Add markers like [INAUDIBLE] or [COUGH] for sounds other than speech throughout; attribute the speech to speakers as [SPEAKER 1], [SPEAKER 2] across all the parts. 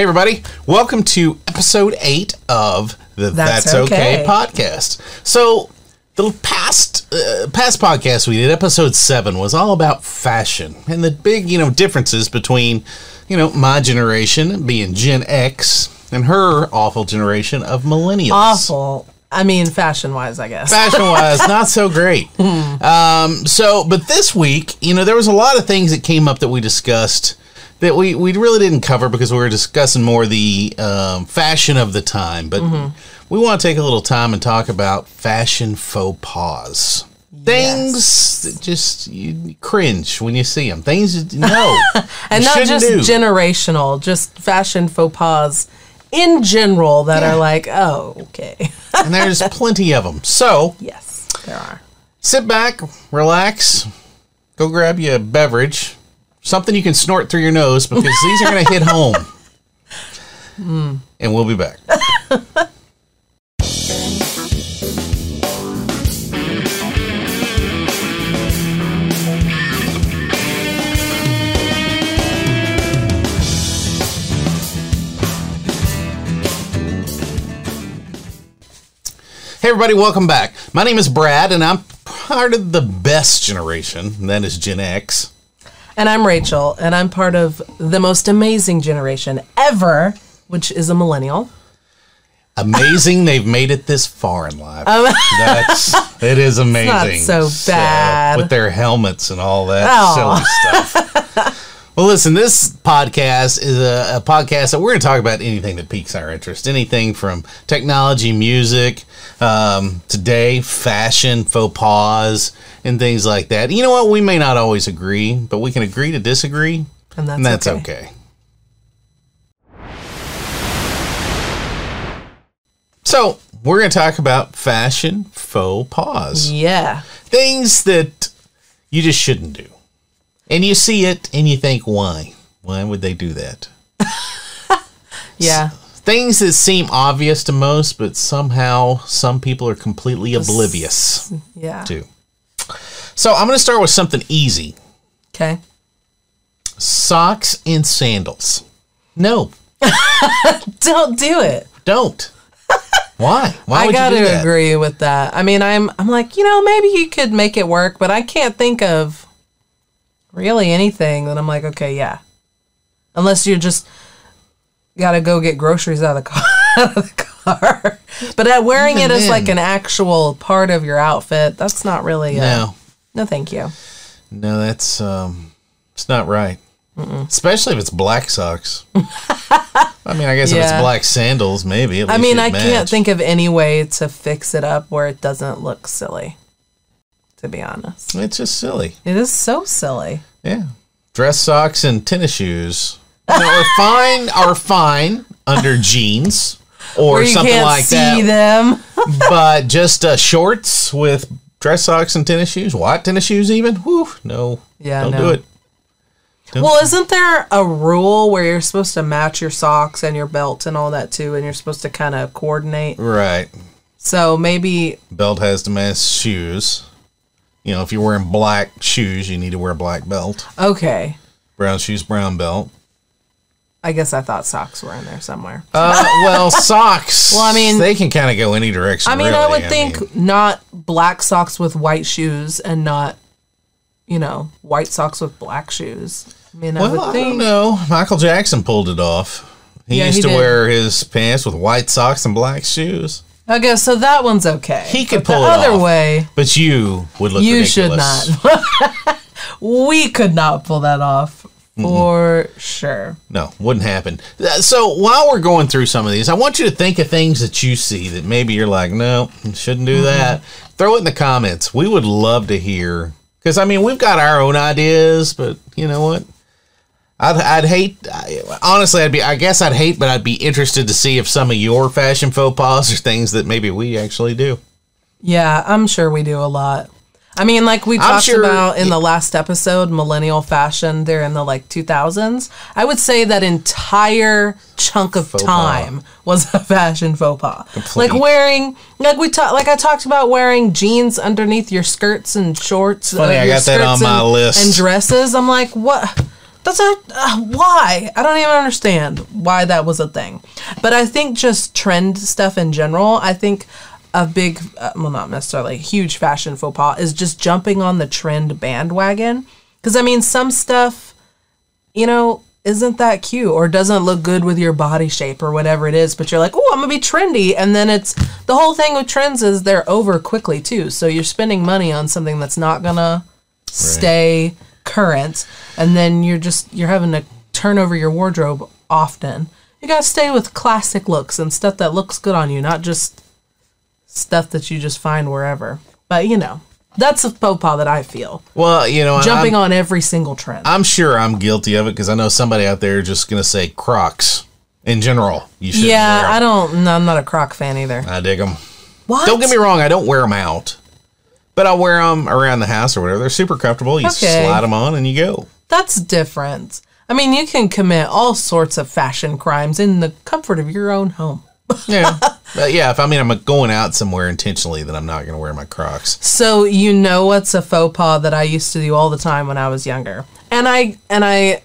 [SPEAKER 1] Hey, everybody. Welcome to episode eight of the That's,
[SPEAKER 2] That's
[SPEAKER 1] okay.
[SPEAKER 2] Okay.
[SPEAKER 1] podcast. So, the past uh, past podcast we did, episode seven, was all about fashion and the big, you know, differences between, you know, my generation being Gen X and her awful generation of millennials.
[SPEAKER 2] Awful. I mean, fashion wise, I guess.
[SPEAKER 1] fashion wise, not so great. [LAUGHS] Um, so, but this week, you know, there was a lot of things that came up that we discussed that we, we really didn't cover because we were discussing more the um, fashion of the time. But we want to take a little time and talk about fashion faux pas. Things that just you cringe when you see them. Things that no, [LAUGHS]
[SPEAKER 2] and not just
[SPEAKER 1] do.
[SPEAKER 2] generational, just fashion faux pas in general that
[SPEAKER 1] Yeah.
[SPEAKER 2] are like, oh, okay. [LAUGHS]
[SPEAKER 1] and there's plenty of them. So
[SPEAKER 2] yes, there are.
[SPEAKER 1] sit back, relax, go grab you a beverage, something you can snort through your nose because these are going to hit home. [LAUGHS] Hmm. And we'll be back. Hey, everybody, welcome back. My name is Brad, and I'm part of the best generation, and that is Gen X.
[SPEAKER 2] And I'm Rachel, and I'm part of the most amazing generation ever, which is a millennial.
[SPEAKER 1] Amazing they've made it this far in life. Um, That's it is [LAUGHS] amazing.
[SPEAKER 2] so bad.
[SPEAKER 1] with their helmets and all that
[SPEAKER 2] Aw.
[SPEAKER 1] silly stuff. [LAUGHS] well, listen, this podcast is a, a podcast that we're going to talk about anything that piques our interest. Anything from technology, music, um, today, fashion, faux pas, and things like that. You know what? We may not always agree, but we can agree to disagree,
[SPEAKER 2] And that's,
[SPEAKER 1] and that's
[SPEAKER 2] okay.
[SPEAKER 1] okay. So, we're going to talk about fashion faux pas.
[SPEAKER 2] Yeah.
[SPEAKER 1] Things that you just shouldn't do. And you see it and you think, why? Why would they do that? [LAUGHS]
[SPEAKER 2] Yeah.
[SPEAKER 1] Things that seem obvious to most, but somehow some people are completely oblivious
[SPEAKER 2] Yeah.
[SPEAKER 1] to. So, I'm going to start with something easy
[SPEAKER 2] Okay.
[SPEAKER 1] socks and sandals. No, [LAUGHS]
[SPEAKER 2] Don't do it.
[SPEAKER 1] don't. [LAUGHS] Why? Why
[SPEAKER 2] I gotta
[SPEAKER 1] you do that?
[SPEAKER 2] agree with that. I mean, I'm I'm like, you know, maybe you could make it work, but I can't think of really anything that I'm like, okay, yeah. Unless you're just gotta go get groceries out of the car. [LAUGHS] out of the car. But uh, wearing
[SPEAKER 1] Even
[SPEAKER 2] it as
[SPEAKER 1] then.
[SPEAKER 2] like an actual part of your outfit, that's not really. Uh,
[SPEAKER 1] No.
[SPEAKER 2] no, thank you.
[SPEAKER 1] No, that's um, it's not right. Especially if it's black socks. [LAUGHS] I mean, I guess if it's black sandals, maybe. At
[SPEAKER 2] I mean, I can't think of any way to fix it up where it doesn't look silly. To be honest,
[SPEAKER 1] It's just silly.
[SPEAKER 2] it is so silly.
[SPEAKER 1] Yeah, dress socks and tennis shoes know, are fine. Are fine under jeans or something like
[SPEAKER 2] see
[SPEAKER 1] that.
[SPEAKER 2] them. [LAUGHS]
[SPEAKER 1] But just uh, shorts with dress socks and tennis shoes, white tennis shoes, even. Whew, no.
[SPEAKER 2] Yeah,
[SPEAKER 1] don't
[SPEAKER 2] no.
[SPEAKER 1] do it. Don't
[SPEAKER 2] Well, isn't there a rule where you're supposed to match your socks and your belt and all that too, and you're supposed to kind of coordinate?
[SPEAKER 1] Right.
[SPEAKER 2] So maybe,
[SPEAKER 1] Belt has to match shoes. You know, if you're wearing black shoes, you need to wear a black belt.
[SPEAKER 2] okay.
[SPEAKER 1] Brown shoes, brown belt.
[SPEAKER 2] I guess I thought socks were in there somewhere.
[SPEAKER 1] Uh, well, [LAUGHS] socks.
[SPEAKER 2] Well, I mean-
[SPEAKER 1] they can kind of go any direction.
[SPEAKER 2] I mean,
[SPEAKER 1] really.
[SPEAKER 2] I would think
[SPEAKER 1] mean,
[SPEAKER 2] not black socks with white shoes and not, you know, white socks with black shoes. I mean, I
[SPEAKER 1] well,
[SPEAKER 2] would
[SPEAKER 1] I
[SPEAKER 2] think.
[SPEAKER 1] don't know. Michael Jackson pulled it off. He
[SPEAKER 2] Yeah,
[SPEAKER 1] used
[SPEAKER 2] he
[SPEAKER 1] to
[SPEAKER 2] did.
[SPEAKER 1] wear his pants with white socks and black shoes.
[SPEAKER 2] Okay, so that one's okay.
[SPEAKER 1] He could
[SPEAKER 2] But
[SPEAKER 1] pull
[SPEAKER 2] the
[SPEAKER 1] it
[SPEAKER 2] other
[SPEAKER 1] off.
[SPEAKER 2] way.
[SPEAKER 1] But you would look
[SPEAKER 2] You
[SPEAKER 1] ridiculous.
[SPEAKER 2] should not. [LAUGHS] we could not pull that off for sure.
[SPEAKER 1] No, wouldn't happen. Uh, So while we're going through some of these, I want you to think of things that you see that maybe you're like, no, shouldn't do that. Throw it in the comments. We would love to hear because I mean we've got our own ideas, but you know what? I'd, I'd hate I, honestly. I'd be. I guess I'd hate, but I'd be interested to see if some of your fashion faux pas are things that maybe we actually do.
[SPEAKER 2] Yeah, I'm sure we do a lot. I mean, like we talked
[SPEAKER 1] sure-
[SPEAKER 2] about in the last episode, millennial fashion, they're in the like 2000s. I would say that entire chunk of
[SPEAKER 1] pas.
[SPEAKER 2] time was a fashion faux pas.
[SPEAKER 1] Complete.
[SPEAKER 2] Like wearing, like we talked, like I talked about wearing jeans underneath your skirts and shorts.
[SPEAKER 1] Funny, I got that on my
[SPEAKER 2] and,
[SPEAKER 1] list.
[SPEAKER 2] And dresses. I'm like, what? That's a uh, why. I don't even understand why that was a thing. But I think just trend stuff in general. I think a big, uh, well, not necessarily a huge fashion faux pas is just jumping on the trend bandwagon. Because I mean, some stuff, you know, isn't that cute or doesn't look good with your body shape or whatever it is. But you're like, oh, I'm gonna be trendy, and then it's the whole thing with trends is they're over quickly too. So you're spending money on something that's not gonna stay current and then you're just you're having to turn over your wardrobe often you gotta stay with classic looks and stuff that looks good on you not just stuff that you just find wherever but you know that's a faux pas that i feel
[SPEAKER 1] Well, you know,
[SPEAKER 2] jumping
[SPEAKER 1] I'm,
[SPEAKER 2] on every single trend
[SPEAKER 1] I'm sure I'm guilty of it because I know somebody out there just gonna say Crocs in general. You should.
[SPEAKER 2] yeah i don't no, i'm not a croc fan either
[SPEAKER 1] I dig them.
[SPEAKER 2] what
[SPEAKER 1] Don't get me wrong, I don't wear them out, but I wear them around the house or whatever. They're super comfortable. You
[SPEAKER 2] Okay.
[SPEAKER 1] slide them on and you go.
[SPEAKER 2] that's different i mean you can commit all sorts of fashion crimes in the comfort of your own home [LAUGHS]
[SPEAKER 1] Yeah, but yeah. If I mean I'm going out somewhere intentionally, then I'm not gonna wear my Crocs.
[SPEAKER 2] So you know what's a faux pas that I used to do all the time when I was younger, and I and I,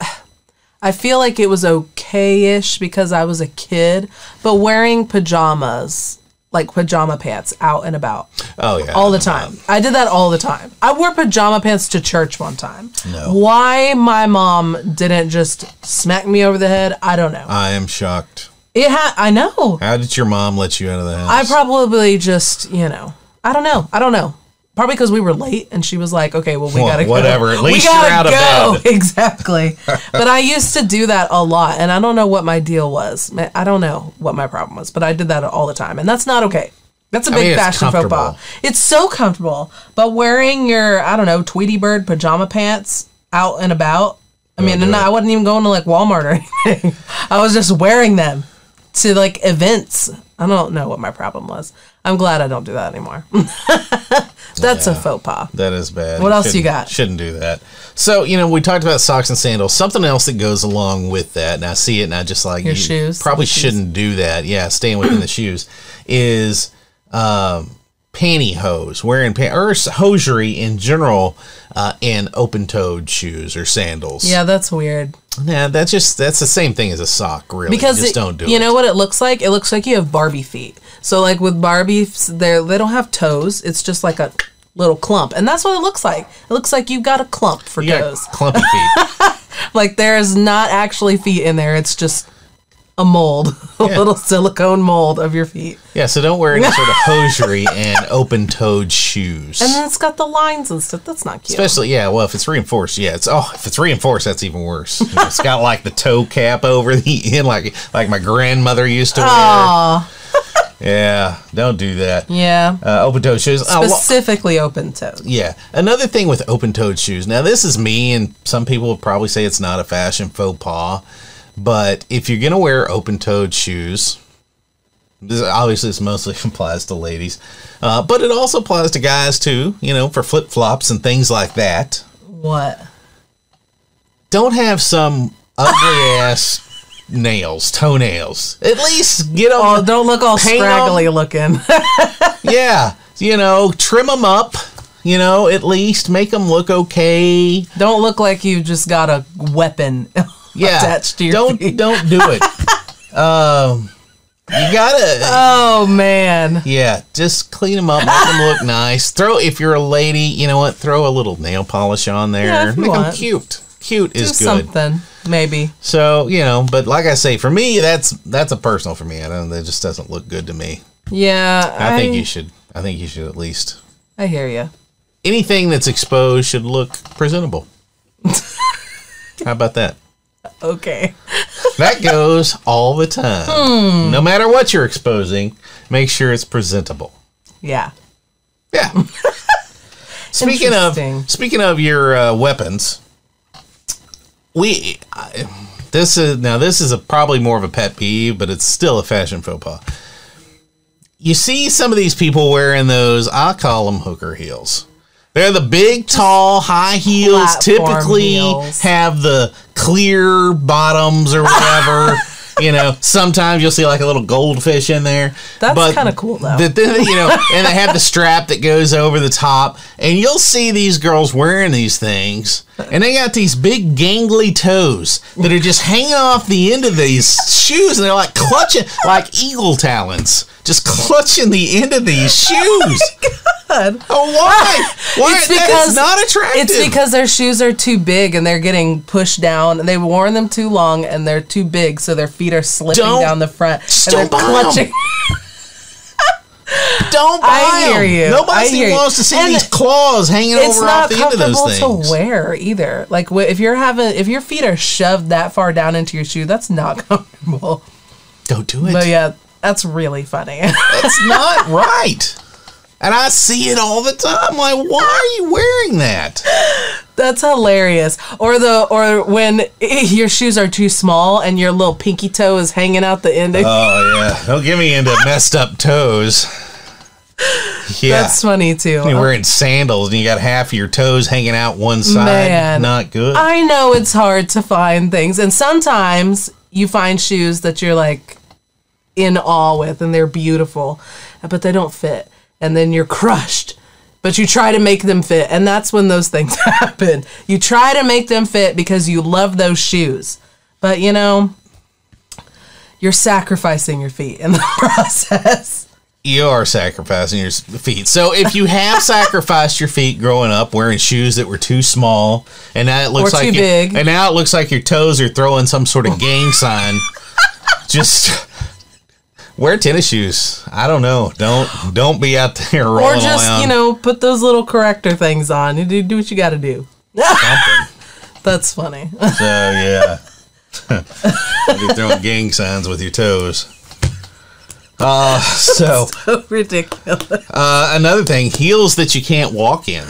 [SPEAKER 2] [SIGHS] I feel like it was okay-ish because I was a kid, but wearing pajamas, like pajama pants, out and about
[SPEAKER 1] Oh yeah,
[SPEAKER 2] all the time. I did that all the time. I wore pajama pants to church one time.
[SPEAKER 1] No.
[SPEAKER 2] Why my mom didn't just smack me over the head, I don't know.
[SPEAKER 1] I am shocked.
[SPEAKER 2] It had. I know.
[SPEAKER 1] How did your mom let you out of the house?
[SPEAKER 2] I probably just, you know, I don't know. I don't know. Probably because we were late, and she was like, "Okay, well, we
[SPEAKER 1] Well,
[SPEAKER 2] gotta go.
[SPEAKER 1] whatever. At
[SPEAKER 2] We
[SPEAKER 1] least you're
[SPEAKER 2] gotta
[SPEAKER 1] out of
[SPEAKER 2] go."
[SPEAKER 1] bed. [LAUGHS]
[SPEAKER 2] Exactly. but I used to do that a lot, and I don't know what my deal was. I don't know what my problem was, but I did that all the time, and that's not okay. That's a big
[SPEAKER 1] mean,
[SPEAKER 2] fashion faux pas. It's so comfortable, but wearing your, I don't know, Tweety Bird pajama pants out and about. I mean, and. I wasn't even going to like Walmart or [LAUGHS] anything. I was just wearing them to like events. I don't know what my problem was. I'm glad I don't do that anymore. [LAUGHS] That's a faux pas.
[SPEAKER 1] That is bad.
[SPEAKER 2] What else you got?
[SPEAKER 1] Shouldn't do that. So you know, we talked about socks and sandals. Something else that goes along with that, and I see it, and I just like
[SPEAKER 2] Your
[SPEAKER 1] you
[SPEAKER 2] shoes?
[SPEAKER 1] Probably
[SPEAKER 2] shoes.
[SPEAKER 1] shouldn't do that. Yeah, staying within the shoes is um, pantyhose, wearing pan- or hosiery in general, uh, in open-toed shoes or sandals.
[SPEAKER 2] Yeah, that's weird.
[SPEAKER 1] yeah, that's just that's the same thing as a sock, really.
[SPEAKER 2] Because
[SPEAKER 1] just
[SPEAKER 2] it-
[SPEAKER 1] don't do
[SPEAKER 2] you
[SPEAKER 1] it.
[SPEAKER 2] know what it looks like? It looks like you have Barbie feet. So like with Barbies, they they don't have toes. It's just like a little clump, and that's what it looks like. It looks like you've got a clump for
[SPEAKER 1] you
[SPEAKER 2] toes.
[SPEAKER 1] clumpy feet. [LAUGHS]
[SPEAKER 2] Like there's not actually feet in there. It's just a mold, [LAUGHS] a
[SPEAKER 1] Yeah.
[SPEAKER 2] little silicone mold of your feet.
[SPEAKER 1] yeah, so don't wear any sort of [LAUGHS] hosiery and open-toed shoes.
[SPEAKER 2] And then it's got the lines and stuff. That's not cute.
[SPEAKER 1] Especially, yeah. Well, if it's reinforced, yeah. It's oh, if it's reinforced, that's even worse. You know, it's got like the toe cap over the [LAUGHS] end, like like my grandmother used to wear.
[SPEAKER 2] Aw,
[SPEAKER 1] Yeah, don't do that.
[SPEAKER 2] yeah.
[SPEAKER 1] Uh, open toed shoes. Well,
[SPEAKER 2] Specifically open toed.
[SPEAKER 1] yeah. Another thing with open toed shoes. Now, this is me, and some people would probably say it's not a fashion faux pas, but if you're gonna wear open toed shoes. This obviously this mostly [LAUGHS] applies to ladies, uh, but it also applies to guys too. You know, for flip flops and things like that.
[SPEAKER 2] What?
[SPEAKER 1] don't have some ugly ass [LAUGHS] nails, toenails. At least get them.
[SPEAKER 2] Oh, don't look all
[SPEAKER 1] Paint 'em.
[SPEAKER 2] scraggly looking. [LAUGHS]
[SPEAKER 1] yeah, you know, trim them up. You know, at least make them look okay.
[SPEAKER 2] don't look like you just got a weapon [LAUGHS]
[SPEAKER 1] Yeah,
[SPEAKER 2] attached to your
[SPEAKER 1] don't
[SPEAKER 2] feet.
[SPEAKER 1] don't do it. [LAUGHS] um, you gotta.
[SPEAKER 2] Oh man.
[SPEAKER 1] Yeah, just clean them up, make them look [LAUGHS] nice. Throw if you're a lady, you know what? Throw a little nail polish on there.
[SPEAKER 2] Yeah,
[SPEAKER 1] make them cute. Cute
[SPEAKER 2] Do
[SPEAKER 1] is good.
[SPEAKER 2] something. Maybe.
[SPEAKER 1] So you know, but like I say, for me, that's that's a personal for me. I don't. That just doesn't look good to me.
[SPEAKER 2] Yeah.
[SPEAKER 1] I, think you should. I think you should at least
[SPEAKER 2] I hear you.
[SPEAKER 1] anything that's exposed should look presentable. How about that?
[SPEAKER 2] Okay. [LAUGHS]
[SPEAKER 1] That goes all the time. No matter what you're exposing, make sure it's presentable.
[SPEAKER 2] Yeah.
[SPEAKER 1] Yeah. [LAUGHS] speaking of speaking of your uh, weapons, we I, this is now this is a probably more of a pet peeve, but it's still a fashion faux pas. You see some of these people wearing those, I call them hooker heels. They're the big, tall, high heels.
[SPEAKER 2] platform
[SPEAKER 1] Typically
[SPEAKER 2] heels.
[SPEAKER 1] have the clear bottoms or whatever. [LAUGHS] you know, sometimes you'll see like a little goldfish in there.
[SPEAKER 2] That's kinda cool, though.
[SPEAKER 1] The, the- you know, [LAUGHS] and they have the strap that goes over the top, and you'll see these girls wearing these things, and they got these big gangly toes that are just hanging off the end of these shoes, and they're like clutching like eagle talons, just clutching the end of these [LAUGHS] oh shoes. Oh, why? [LAUGHS] Why?
[SPEAKER 2] It's because
[SPEAKER 1] is not attractive.
[SPEAKER 2] It's because their shoes are too big and they're getting pushed down, and they've worn them too long and they're too big, so their feet are slipping
[SPEAKER 1] Don't-
[SPEAKER 2] down the front and they're
[SPEAKER 1] don't buy 'em.
[SPEAKER 2] clutching. [LAUGHS]
[SPEAKER 1] Don't buy
[SPEAKER 2] I hear
[SPEAKER 1] 'em.
[SPEAKER 2] you.
[SPEAKER 1] Nobody
[SPEAKER 2] I hear you.
[SPEAKER 1] wants to see
[SPEAKER 2] And
[SPEAKER 1] these claws hanging
[SPEAKER 2] It's
[SPEAKER 1] over
[SPEAKER 2] not
[SPEAKER 1] off the end of those
[SPEAKER 2] comfortable
[SPEAKER 1] things.
[SPEAKER 2] to wear either. Like if you're having, if your feet are shoved that far down into your shoe, that's not [LAUGHS] comfortable.
[SPEAKER 1] Don't do it.
[SPEAKER 2] But yeah, that's really funny.
[SPEAKER 1] That's [LAUGHS] not right. And I see it all the time. Like, why are you wearing that?
[SPEAKER 2] That's hilarious. Or the or when [LAUGHS] your shoes are too small and your little pinky toe is hanging out the end. Of,
[SPEAKER 1] Oh yeah, don't get me into messed up toes. Yeah,
[SPEAKER 2] That's funny too.
[SPEAKER 1] you're wearing sandals and you got half of your toes hanging out one side.
[SPEAKER 2] Man.
[SPEAKER 1] not good.
[SPEAKER 2] I know it's hard to find things, and sometimes you find shoes that you're like in awe with, and they're beautiful, but they don't fit, and then you're crushed. But you try to make them fit, and that's when those things [LAUGHS] happen. You try to make them fit because you love those shoes, but you know you're sacrificing your feet in the [LAUGHS] process.
[SPEAKER 1] You are sacrificing your feet. So if you have [LAUGHS] sacrificed your feet growing up wearing shoes that were too small, and now it looks
[SPEAKER 2] Or
[SPEAKER 1] like
[SPEAKER 2] too
[SPEAKER 1] you-
[SPEAKER 2] big.
[SPEAKER 1] and now it looks like your toes are throwing some sort of gang sign. [LAUGHS] Just wear tennis shoes. I don't know. Don't don't be out there rolling
[SPEAKER 2] Or just,
[SPEAKER 1] around.
[SPEAKER 2] you know, put those little corrector things on. You do, do what you got to do.
[SPEAKER 1] something. [LAUGHS]
[SPEAKER 2] That's funny.
[SPEAKER 1] So yeah, you're throwing gang signs with your toes. Uh, [LAUGHS] so
[SPEAKER 2] Ridiculous.
[SPEAKER 1] uh, another thing, heels that you can't walk in.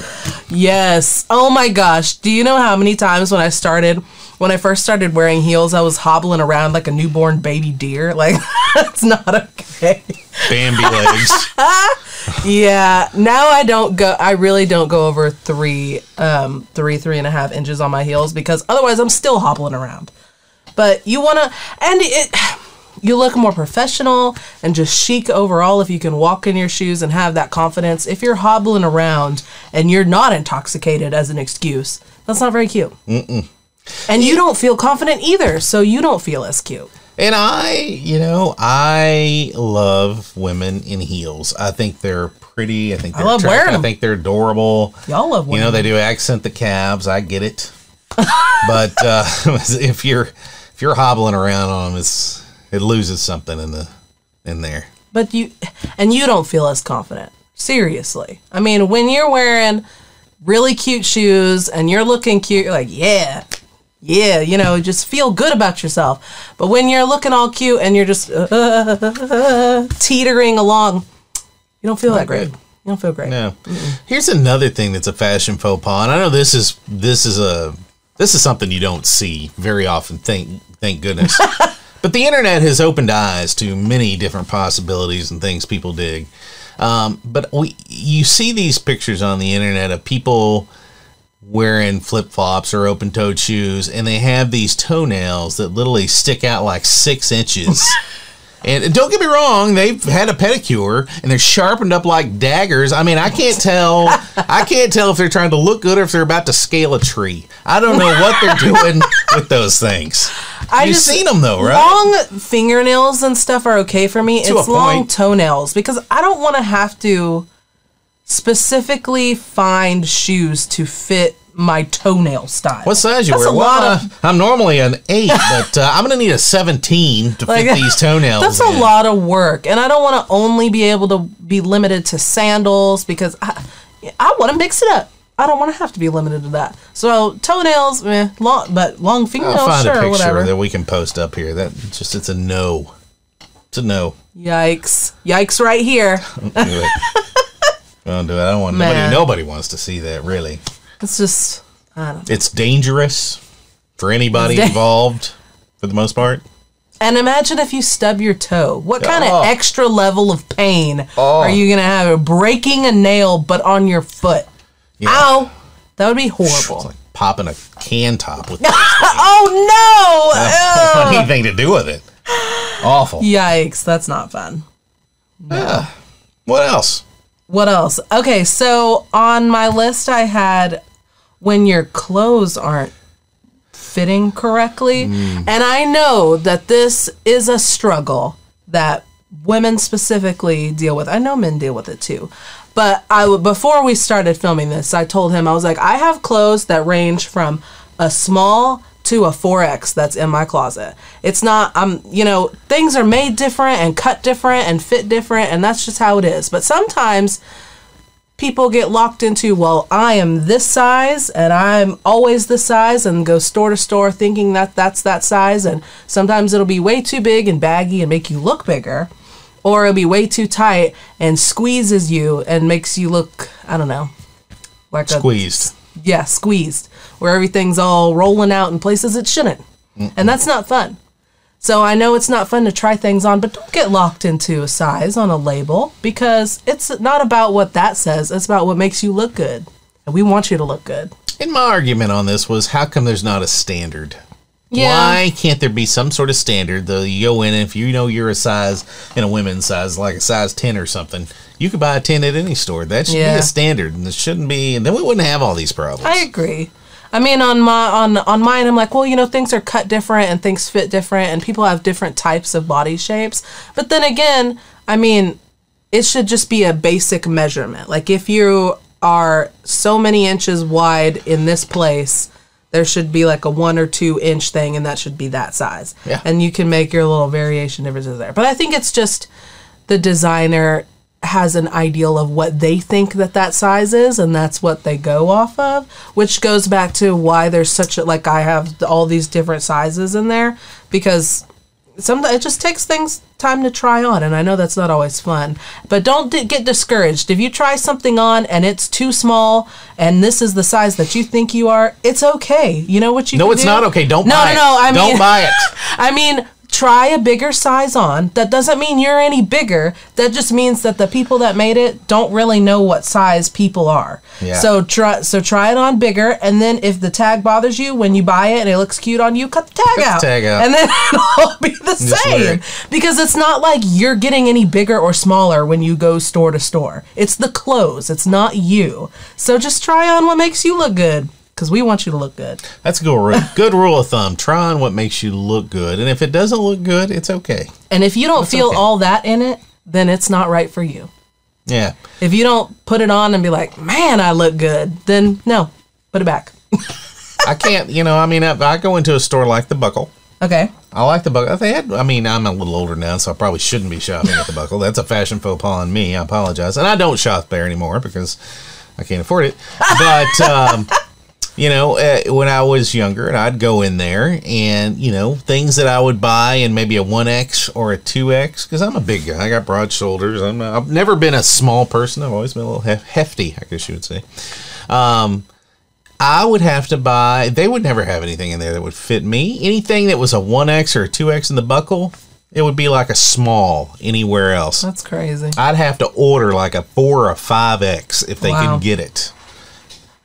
[SPEAKER 2] Yes. Oh my gosh. Do you know how many times when I started, when I first started wearing heels, I was hobbling around like a newborn baby deer? [LAUGHS] Like, that's not okay.
[SPEAKER 1] Bambi legs. [LAUGHS]
[SPEAKER 2] Yeah. Now I don't go, I really don't go over three, um, three, three and a half inches on my heels because otherwise I'm still hobbling around. But you want to, and it, you look more professional and just chic overall if you can walk in your shoes and have that confidence. If you're hobbling around and you're not intoxicated as an excuse, that's not very cute. Mm-mm. And you don't feel confident either, so you don't feel as cute.
[SPEAKER 1] And I, you know, I love women in heels. I think they're pretty. I think they're
[SPEAKER 2] love
[SPEAKER 1] attractive.
[SPEAKER 2] wearing
[SPEAKER 1] I think they're adorable.
[SPEAKER 2] Y'all love
[SPEAKER 1] them.
[SPEAKER 2] You
[SPEAKER 1] know, they do accent the calves. I get it. [LAUGHS] but uh, [LAUGHS] if you're if you're hobbling around on them, it's it loses something in the in there.
[SPEAKER 2] But you and you don't feel as confident. Seriously. I mean, when you're wearing really cute shoes and you're looking cute, you're like, yeah. Yeah, you know, just feel good about yourself. But when you're looking all cute and you're just uh, [LAUGHS] teetering along, you don't feel that great.
[SPEAKER 1] good.
[SPEAKER 2] You don't feel great.
[SPEAKER 1] No. Here's another thing that's a fashion faux pas, and I know this is this is a this is something you don't see very often. Thank thank goodness. [LAUGHS] but the internet has opened eyes to many different possibilities and things people dig. Um, but we you see these pictures on the internet of people wearing flip flops or open toed shoes, and they have these toenails that literally stick out like six inches. [LAUGHS] And don't get me wrong, they've had a pedicure and they're sharpened up like daggers. I mean, I can't tell. I can't tell if they're trying to look good or if they're about to scale a tree. I don't know what they're doing with those things.
[SPEAKER 2] I
[SPEAKER 1] You've
[SPEAKER 2] just-
[SPEAKER 1] seen them though, right?
[SPEAKER 2] Long fingernails and stuff are okay for me.
[SPEAKER 1] To a
[SPEAKER 2] it's long
[SPEAKER 1] point.
[SPEAKER 2] toenails because I don't want to have to specifically find shoes to fit my toenail style.
[SPEAKER 1] What size you
[SPEAKER 2] That's
[SPEAKER 1] wear?
[SPEAKER 2] a
[SPEAKER 1] Well,
[SPEAKER 2] lot
[SPEAKER 1] uh,
[SPEAKER 2] of-
[SPEAKER 1] I'm normally an eight, [LAUGHS] but uh, I'm gonna need a 17 to
[SPEAKER 2] Like,
[SPEAKER 1] fit these toenails.
[SPEAKER 2] That's a lot of work, and I don't want to only be able to be limited to sandals because I, I want to mix it up. I don't want to have to be limited to that. So toenails, eh, long, but long fingernails,
[SPEAKER 1] I'll find
[SPEAKER 2] sure,
[SPEAKER 1] a picture
[SPEAKER 2] whatever.
[SPEAKER 1] that we can post up here. That just it's a no. It's a no.
[SPEAKER 2] Yikes! Yikes! Right here.
[SPEAKER 1] Don't do it. [LAUGHS] Don't do it. I don't want
[SPEAKER 2] Man.
[SPEAKER 1] nobody. Nobody wants to see that. Really.
[SPEAKER 2] It's just I don't. Know.
[SPEAKER 1] It's dangerous for anybody [LAUGHS]
[SPEAKER 2] da-
[SPEAKER 1] involved, for the most part.
[SPEAKER 2] And imagine if you stub your toe. What kind
[SPEAKER 1] Oh.
[SPEAKER 2] of extra level of pain
[SPEAKER 1] Oh.
[SPEAKER 2] are you gonna have? Breaking a nail, but on your foot.
[SPEAKER 1] Yeah.
[SPEAKER 2] Ow! That would be
[SPEAKER 1] It's
[SPEAKER 2] horrible.
[SPEAKER 1] like popping a can top with [LAUGHS]
[SPEAKER 2] oh no! [LAUGHS] Ew.
[SPEAKER 1] anything to do with it. Awful.
[SPEAKER 2] Yikes, that's not fun. Yeah.
[SPEAKER 1] What else?
[SPEAKER 2] What else? Okay, so on my list I had when your clothes aren't fitting correctly. Mm. And I know that this is a struggle that women specifically deal with. I know men deal with it too. But I w- before we started filming this, I told him I was like, I have clothes that range from a small to a 4X that's in my closet. It's not I'm you know, things are made different and cut different and fit different and that's just how it is. But sometimes people get locked into, well, I am this size and I'm always this size and go store to store thinking that that's that size. And sometimes it'll be way too big and baggy and make you look bigger, or it'll be way too tight and squeezes you and makes you look, I don't know, like a
[SPEAKER 1] Squeezed.
[SPEAKER 2] yeah, squeezed, where everything's all rolling out in places it shouldn't. And that's not fun. So I know it's not fun to try things on, but don't get locked into a size on a label because it's not about what that says, it's about what makes you look good. And we want you to look good.
[SPEAKER 1] And my argument on this was how come there's not a standard?
[SPEAKER 2] Yeah.
[SPEAKER 1] Why can't there be some sort of standard? Though you go in and if you know you're a size in a women's size, like a size ten or something, you could buy a ten at any store. That should
[SPEAKER 2] Yeah.
[SPEAKER 1] be a standard, and it shouldn't be. And then we wouldn't have all these problems.
[SPEAKER 2] I agree. I mean, on my on on mine, I'm like, well, you know, things are cut different and things fit different, and people have different types of body shapes. But then again, I mean, it should just be a basic measurement. Like if you are so many inches wide in this place, there should be like a one or two inch thing, and that should be that size.
[SPEAKER 1] Yeah.
[SPEAKER 2] And you can make your little variation differences there. But I think it's just the designer has an ideal of what they think that that size is and that's what they go off of which goes back to why there's such a like i have all these different sizes in there because sometimes it just takes things time to try on and i know that's not always fun but don't di- get discouraged if you try something on and it's too small and this is the size that you think you are it's okay you know what you
[SPEAKER 1] no, it's
[SPEAKER 2] do?
[SPEAKER 1] not okay. Don't
[SPEAKER 2] no
[SPEAKER 1] buy
[SPEAKER 2] no
[SPEAKER 1] it.
[SPEAKER 2] no i
[SPEAKER 1] don't buy it. [LAUGHS]
[SPEAKER 2] I mean, try a bigger size on. That doesn't mean you're any bigger. That just means that the people that made it don't really know what size people are.
[SPEAKER 1] Yeah.
[SPEAKER 2] So try so try it on bigger, and then if the tag bothers you when you buy it and it looks cute on you, cut the tag,
[SPEAKER 1] the
[SPEAKER 2] out,
[SPEAKER 1] tag out.
[SPEAKER 2] and then [LAUGHS] it'll be the
[SPEAKER 1] Just
[SPEAKER 2] same.
[SPEAKER 1] it.
[SPEAKER 2] Because it's not like you're getting any bigger or smaller when you go store to store. It's the clothes. It's not you. So just try on what makes you look good. Because we want you to look good.
[SPEAKER 1] That's a good rule. Good rule of thumb. Try on what makes you look good, and if it doesn't look good, it's okay.
[SPEAKER 2] And if you don't feel
[SPEAKER 1] okay.
[SPEAKER 2] all that in it, then it's not right for you.
[SPEAKER 1] Yeah.
[SPEAKER 2] If you don't put it on and be like, man, I look good, then no, put it back. [LAUGHS]
[SPEAKER 1] I can't. You know, I mean, if I go into a store like the Buckle.
[SPEAKER 2] Okay.
[SPEAKER 1] I like the buckle. They had. I mean, I'm a little older now, so I probably shouldn't be shopping at the buckle. That's a fashion faux pas on me. I apologize, and I don't shop there anymore because I can't afford it. But um, you know, uh, when I was younger, and I'd go in there, and you know, things that I would buy in maybe a one X or a two X because I'm a big guy. I got broad shoulders. I'm. A, I've never been a small person. I've always been a little hef- hefty. I guess you would say. Um, I would have to buy. They would never have anything in there that would fit me. Anything that was a one X or a two X in the buckle, it would be like a small anywhere else.
[SPEAKER 2] That's crazy.
[SPEAKER 1] I'd have to order like a four or five X if they
[SPEAKER 2] Wow.
[SPEAKER 1] could get it.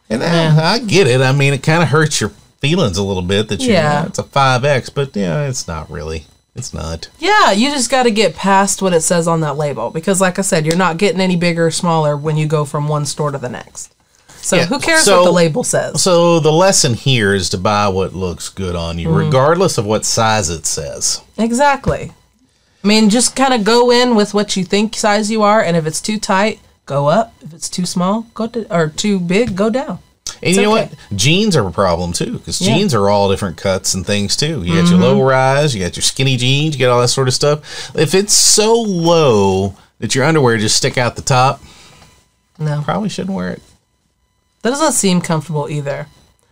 [SPEAKER 1] And I, I get it. I mean, it kind of hurts your feelings a little bit that you
[SPEAKER 2] Yeah.
[SPEAKER 1] know, it's a five X, but yeah, it's not really. It's not.
[SPEAKER 2] Yeah, you just got to get past what it says on that label because, like I said, you're not getting any bigger or smaller when you go from one store to the next. So
[SPEAKER 1] Yeah,
[SPEAKER 2] who cares
[SPEAKER 1] so-
[SPEAKER 2] what the label says?
[SPEAKER 1] So the lesson here is to buy what looks good on you,
[SPEAKER 2] Mm-hmm.
[SPEAKER 1] regardless of what size it says.
[SPEAKER 2] Exactly. I mean, just kind of go in with what you think size you are, and if it's too tight, go up. If it's too small, go to or too big, go down.
[SPEAKER 1] And you know
[SPEAKER 2] okay.
[SPEAKER 1] what? Jeans are a problem too, because
[SPEAKER 2] Yeah. Mm-hmm.
[SPEAKER 1] jeans are all different cuts and things too. You got your low rise, you got your skinny jeans, you got all that sort of stuff. If it's so low that your underwear just stick out the top,
[SPEAKER 2] No,
[SPEAKER 1] probably shouldn't wear it.
[SPEAKER 2] that doesn't seem comfortable either.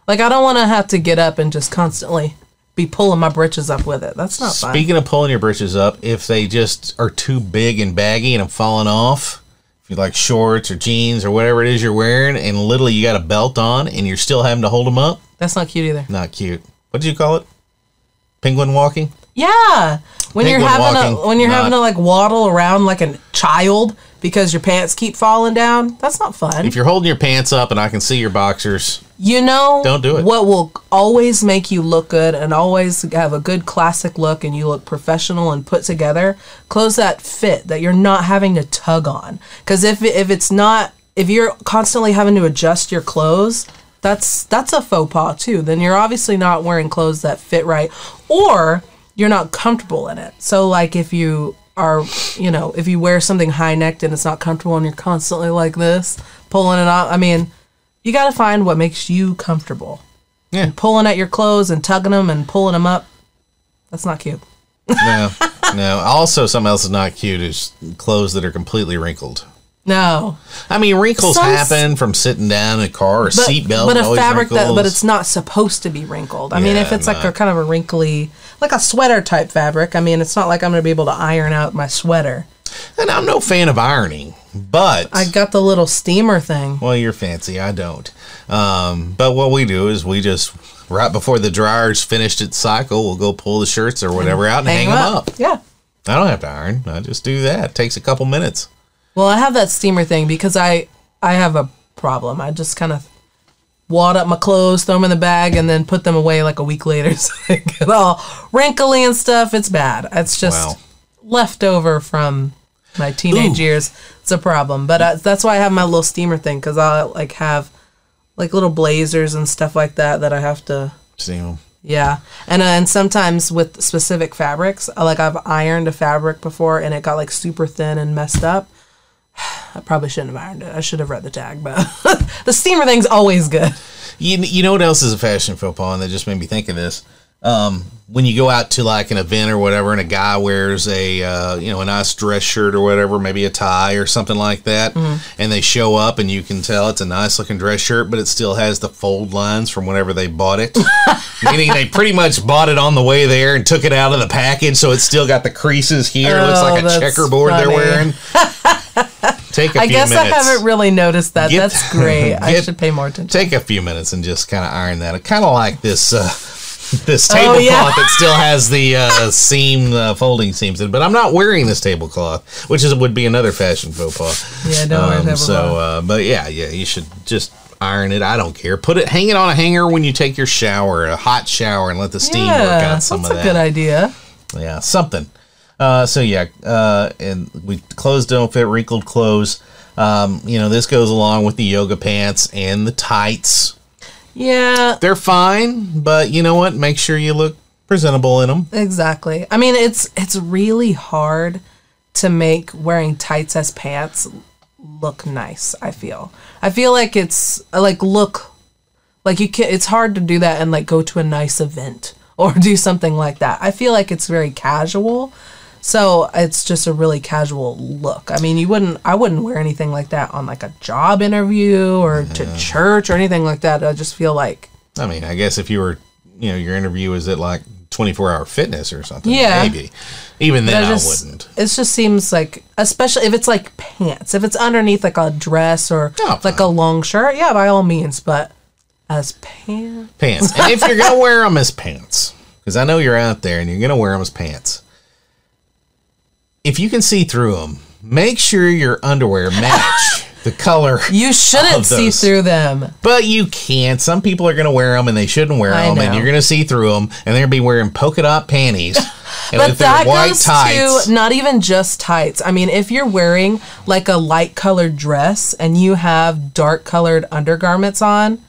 [SPEAKER 2] Like I don't want to have to get up and just constantly be pulling my britches up with it. That's not fun.
[SPEAKER 1] Speaking of pulling your britches up, if they just are too big and baggy and I'm falling off, if you like shorts or jeans or whatever it is you're wearing, and literally you got a belt on and you're still having to hold them up,
[SPEAKER 2] That's not cute either.
[SPEAKER 1] not cute. What did you call it? Penguin walking?
[SPEAKER 2] Yeah. When you're having
[SPEAKER 1] walking,
[SPEAKER 2] to when you're having to like waddle around like a child because your pants keep falling down. That's not fun.
[SPEAKER 1] If you're holding your pants up and I can see your boxers,
[SPEAKER 2] You know,
[SPEAKER 1] Don't do it.
[SPEAKER 2] What will always make you look good and always have a good classic look and you look professional and put together? Clothes that fit that you're not having to tug on. Because if if it's not, if you're constantly having to adjust your clothes, that's that's a faux pas too. Then you're obviously not wearing clothes that fit right, or you're not comfortable in it. So like if you are, you know, if you wear something high necked and it's not comfortable and you're constantly like this, pulling it out. I mean, you got to find what makes you comfortable.
[SPEAKER 1] yeah,
[SPEAKER 2] Pulling at your clothes and tugging them and pulling them up. That's not cute.
[SPEAKER 1] no, no. Also, something else is not cute is clothes that are completely wrinkled.
[SPEAKER 2] No,
[SPEAKER 1] I mean, wrinkles
[SPEAKER 2] Some-
[SPEAKER 1] happen from sitting down in a car or
[SPEAKER 2] but
[SPEAKER 1] seatbelt.
[SPEAKER 2] but a fabric that but it's not supposed to be wrinkled. I mean, if
[SPEAKER 1] Yeah,
[SPEAKER 2] it's like a kind of a wrinkly, like a sweater type fabric. I mean, it's not like I'm gonna be able to iron out my sweater.
[SPEAKER 1] And I'm no fan of ironing, but
[SPEAKER 2] I got the little steamer thing.
[SPEAKER 1] well, you're fancy. I don't. Um, but what we do is we just right before the dryer's finished its cycle, we'll go pull the shirts or whatever out and hang them up.
[SPEAKER 2] Yeah.
[SPEAKER 1] I don't have to iron. I just do that. It takes a couple minutes.
[SPEAKER 2] Well, I have that steamer thing because I I have a problem. I just kind of wad up my clothes, throw them in the bag, and then put them away like a week later. [LAUGHS] So they get all wrinkly and stuff. It's bad. It's just
[SPEAKER 1] Wow.
[SPEAKER 2] leftover from my teenage
[SPEAKER 1] Ooh.
[SPEAKER 2] years. It's a problem. But uh, that's why I have my little steamer thing because I like have like little blazers and stuff like that that I have to.
[SPEAKER 1] See,
[SPEAKER 2] Yeah, and uh, and sometimes with specific fabrics, uh, like I've ironed a fabric before and it got like super thin and messed up. [SIGHS] I probably shouldn't have ironed it. I should have read the tag, but [LAUGHS] the steamer thing's always good.
[SPEAKER 1] You, you know what else is a fashion faux pas, and that just made me think of this. Um, when you go out to like an event or whatever, and a guy wears a uh, you know a nice dress shirt or whatever, maybe a tie or something like that, and they show up and you can tell it's a nice looking dress shirt, but it still has the fold lines from whenever they bought it, [LAUGHS] meaning they pretty much bought it on the way there and took it out of the package, so it's still got the creases here. it looks
[SPEAKER 2] Oh,
[SPEAKER 1] like a
[SPEAKER 2] that's
[SPEAKER 1] checkerboard they're wearing. [LAUGHS] Take a
[SPEAKER 2] I
[SPEAKER 1] few
[SPEAKER 2] guess
[SPEAKER 1] minutes.
[SPEAKER 2] I haven't really noticed that.
[SPEAKER 1] Get-
[SPEAKER 2] That's great. [LAUGHS] I should pay more attention.
[SPEAKER 1] take a few minutes and just kind of iron that. Kind of like this uh, [LAUGHS] this
[SPEAKER 2] Oh,
[SPEAKER 1] tablecloth
[SPEAKER 2] yeah.
[SPEAKER 1] that [LAUGHS] still has the uh, seam uh, folding seams in. But I'm not wearing this tablecloth, which is would be another fashion faux pas.
[SPEAKER 2] Yeah, don't wear
[SPEAKER 1] Um,
[SPEAKER 2] tablecloth.
[SPEAKER 1] so, uh, but yeah, yeah, you should just iron it. I don't care. Put it, hang it on a hanger when you take your shower, a hot shower, and let the steam work
[SPEAKER 2] yeah,
[SPEAKER 1] out some
[SPEAKER 2] that's
[SPEAKER 1] of
[SPEAKER 2] a
[SPEAKER 1] that.
[SPEAKER 2] good idea.
[SPEAKER 1] Yeah, something. Uh, so yeah, uh, and we clothes don't fit wrinkled clothes. Um, you know, this goes along with the yoga pants and the tights
[SPEAKER 2] Yeah,
[SPEAKER 1] they're fine, but you know what? Make sure you look presentable in them.
[SPEAKER 2] Exactly. I mean, it's it's really hard to make wearing tights as pants look nice. I feel. I feel like it's like look like you can. It's hard to do that and like go to a nice event or [LAUGHS] do something like that. I feel like it's very casual. So it's just a really casual look. I mean, you wouldn't. I wouldn't wear anything like that on like a job interview or to church or anything like that. I just feel like
[SPEAKER 1] I mean, I guess if you were, you know, your interview is at like 24 hour fitness or something,
[SPEAKER 2] Yeah.
[SPEAKER 1] maybe. Even then,
[SPEAKER 2] I
[SPEAKER 1] I, wouldn't.
[SPEAKER 2] It just seems like, especially if it's like pants, if it's underneath like a dress or
[SPEAKER 1] Oh,
[SPEAKER 2] like a long shirt, yeah, by all means. But as pants,
[SPEAKER 1] Pants. and if you're going to wear them as pants, because I know you're out there and you're going to wear them as pants, if you can see through them, make sure your underwear match [LAUGHS] the color.
[SPEAKER 2] you shouldn't see through them.
[SPEAKER 1] But you can't. Some people are going to wear them and they shouldn't wear
[SPEAKER 2] I
[SPEAKER 1] them, and you're going to see through them, and they're going to be wearing polka dot panties. [LAUGHS] And
[SPEAKER 2] But that goes
[SPEAKER 1] tights.
[SPEAKER 2] to not even just tights. I mean, if you're wearing like a light colored dress and you have dark colored undergarments on,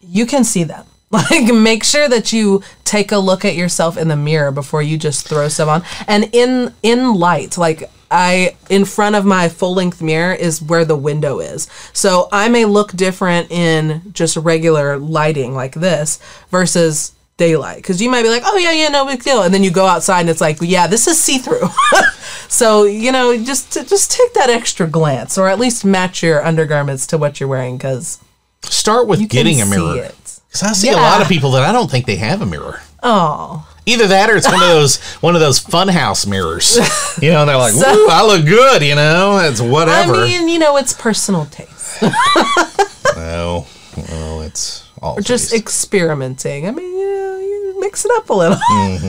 [SPEAKER 2] you can see them. [LAUGHS] Like, make sure that you take a look at yourself in the mirror before you just throw stuff on. And in in light, like I in front of my full length mirror is where the window is. So I may look different in just regular lighting like this versus daylight because you might be like oh yeah yeah no big deal and then you go outside and it's like yeah this is see-through [LAUGHS] so you know just just take that extra glance or at least match your undergarments to what you're wearing because
[SPEAKER 1] Start with
[SPEAKER 2] you
[SPEAKER 1] getting a mirror.
[SPEAKER 2] it
[SPEAKER 1] Because I see a lot of people that I don't think they have a mirror.
[SPEAKER 2] oh
[SPEAKER 1] Either that or it's one of those [LAUGHS] one of those funhouse mirrors. You know, and they're like, [LAUGHS]
[SPEAKER 2] So-
[SPEAKER 1] "Ooh, I look good," you know? It's whatever.
[SPEAKER 2] i mean you know it's personal taste [LAUGHS]
[SPEAKER 1] no. No, it's all
[SPEAKER 2] just
[SPEAKER 1] taste.
[SPEAKER 2] experimenting i mean you know you mix it up a little mm-hmm.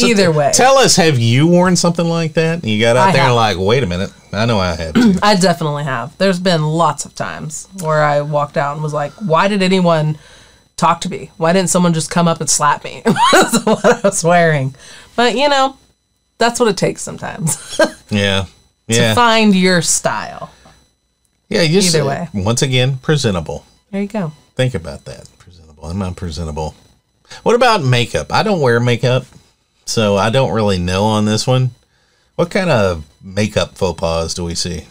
[SPEAKER 2] Either way.
[SPEAKER 1] Tell us, have you worn something like that? You got out
[SPEAKER 2] I
[SPEAKER 1] there and like, wait a minute, I know I had. [CLEARS THROAT]
[SPEAKER 2] I definitely have. There's been lots of times where I walked out and was like, why did anyone talk to me? Why didn't someone just come up and slap me? [LAUGHS] That's [LAUGHS] what I was wearing. But, you know, that's what it takes sometimes
[SPEAKER 1] yeah, [LAUGHS] Yeah.
[SPEAKER 2] to find your style.
[SPEAKER 1] yeah. You just,
[SPEAKER 2] either way.
[SPEAKER 1] once again, presentable.
[SPEAKER 2] There you go.
[SPEAKER 1] Think about that. Presentable. I'm not presentable. What about makeup? I don't wear makeup, so I don't really know on this one. What kind of makeup faux pas do we see?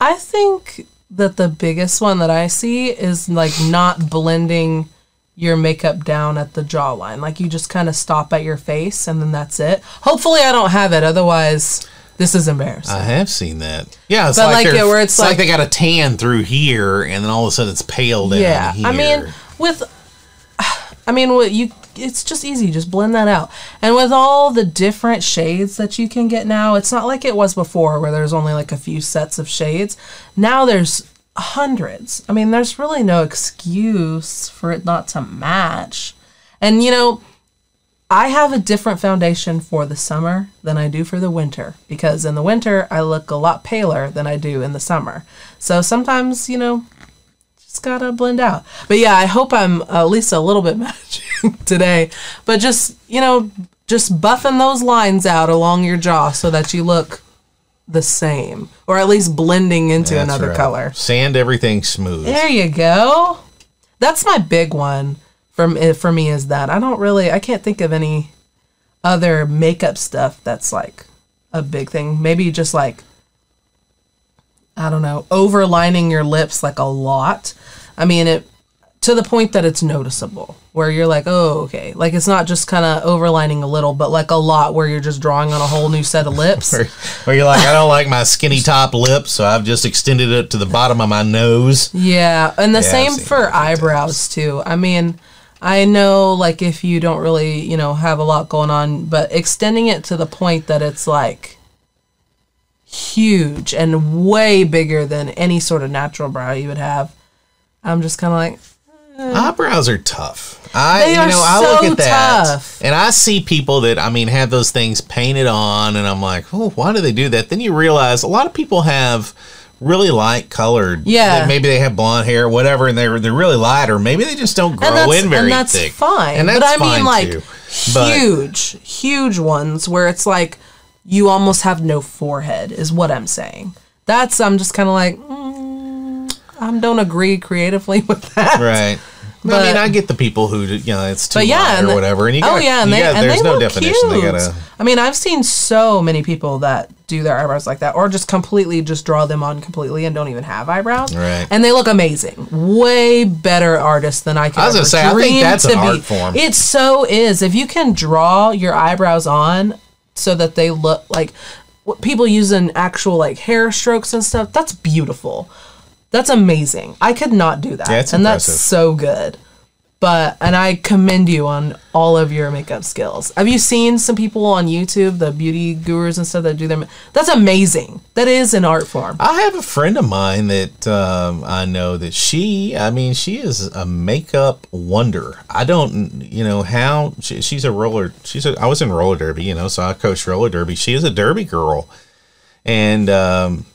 [SPEAKER 2] I think that the biggest one that I see is like not blending your makeup down at the jawline. Like you just kind of stop at your face and then that's it. Hopefully I don't have it. Otherwise, this is embarrassing.
[SPEAKER 1] I have seen that. Yeah, it's
[SPEAKER 2] But
[SPEAKER 1] like,
[SPEAKER 2] like it where it's
[SPEAKER 1] like,
[SPEAKER 2] like-
[SPEAKER 1] they got a tan through here, and then all of a sudden it's pale down
[SPEAKER 2] yeah.
[SPEAKER 1] here.
[SPEAKER 2] I mean, with [SIGHS] I mean, what you it's just easy, just blend that out. And with all the different shades that you can get now, it's not like it was before where there's only like a few sets of shades. Now there's hundreds. I mean, there's really no excuse for it not to match. And you know, I have a different foundation for the summer than I do for the winter because in the winter I look a lot paler than I do in the summer. So sometimes, you know, just gotta blend out. But yeah, I hope I'm at least a little bit [LAUGHS] matching today. But just, you know, just buffing those lines out along your jaw so that you look the same or at least blending into
[SPEAKER 1] That's
[SPEAKER 2] another
[SPEAKER 1] right.
[SPEAKER 2] color.
[SPEAKER 1] Sand everything smooth.
[SPEAKER 2] There you go. That's my big one from eh, for me is that I don't really I can't think of any other makeup stuff that's like a big thing. Maybe just like I don't know, overlining your lips like a lot. I mean it to the point that it's noticeable where you're like, "Oh, okay." Like it's not just kind of overlining a little, but like a lot where you're just drawing on a whole new set of lips.
[SPEAKER 1] Where, [LAUGHS] where you're like, I don't like my skinny top lip, so I've just extended it to the bottom of my nose.
[SPEAKER 2] Yeah, and the
[SPEAKER 1] I've
[SPEAKER 2] same for
[SPEAKER 1] that a few
[SPEAKER 2] eyebrows too. I mean, I know like if you don't really, you know, have a lot going on, but extending it to the point that it's like huge and way bigger than any sort of natural brow you would have. I'm just kind of like, uh,
[SPEAKER 1] Eyebrows are tough. I
[SPEAKER 2] They
[SPEAKER 1] you
[SPEAKER 2] are
[SPEAKER 1] know I look
[SPEAKER 2] so
[SPEAKER 1] at that
[SPEAKER 2] tough.
[SPEAKER 1] and I see people that I mean have those things painted on, and I'm like, oh, why do they do that? Then you realize a lot of people have really light colored.
[SPEAKER 2] Yeah.
[SPEAKER 1] Maybe they have blonde hair, or whatever, and they're they're really light, or maybe they just don't grow in very
[SPEAKER 2] and that's
[SPEAKER 1] thick.
[SPEAKER 2] fine.
[SPEAKER 1] And that's
[SPEAKER 2] but I mean, like
[SPEAKER 1] too. But-
[SPEAKER 2] huge, huge ones where it's like you almost have no forehead, is what I'm saying. That's I'm just kind of like, mm, I don't agree creatively [LAUGHS] with that.
[SPEAKER 1] Right. I mean, I get the people who you know it's too
[SPEAKER 2] But yeah,
[SPEAKER 1] or whatever, and you got
[SPEAKER 2] oh yeah, and they
[SPEAKER 1] got-
[SPEAKER 2] and
[SPEAKER 1] there's
[SPEAKER 2] they
[SPEAKER 1] no definition.
[SPEAKER 2] Cute.
[SPEAKER 1] They gotta
[SPEAKER 2] I mean, I've seen so many people that do their eyebrows like that, or just completely just draw them on completely and don't even have eyebrows,
[SPEAKER 1] Right.
[SPEAKER 2] And they look amazing. Way better artists than I could.
[SPEAKER 1] I was gonna say, I think that's an
[SPEAKER 2] be.
[SPEAKER 1] art form.
[SPEAKER 2] It so is. If you can draw your eyebrows on so that they look like what people use in actual like hair strokes and stuff, that's beautiful. That's amazing. I could not do that.
[SPEAKER 1] Yeah,
[SPEAKER 2] and that's
[SPEAKER 1] impressive.
[SPEAKER 2] so good. But and I commend you on all of your makeup skills. Have you seen some people on YouTube, the beauty gurus and stuff that do their? That's amazing. That is an art form.
[SPEAKER 1] I have a friend of mine that um, I know that she, I mean, she is a makeup wonder. I don't, you know, how she, she's a roller. She's a. I was in roller derby, you know, so I coached roller derby. She is a derby girl, and um,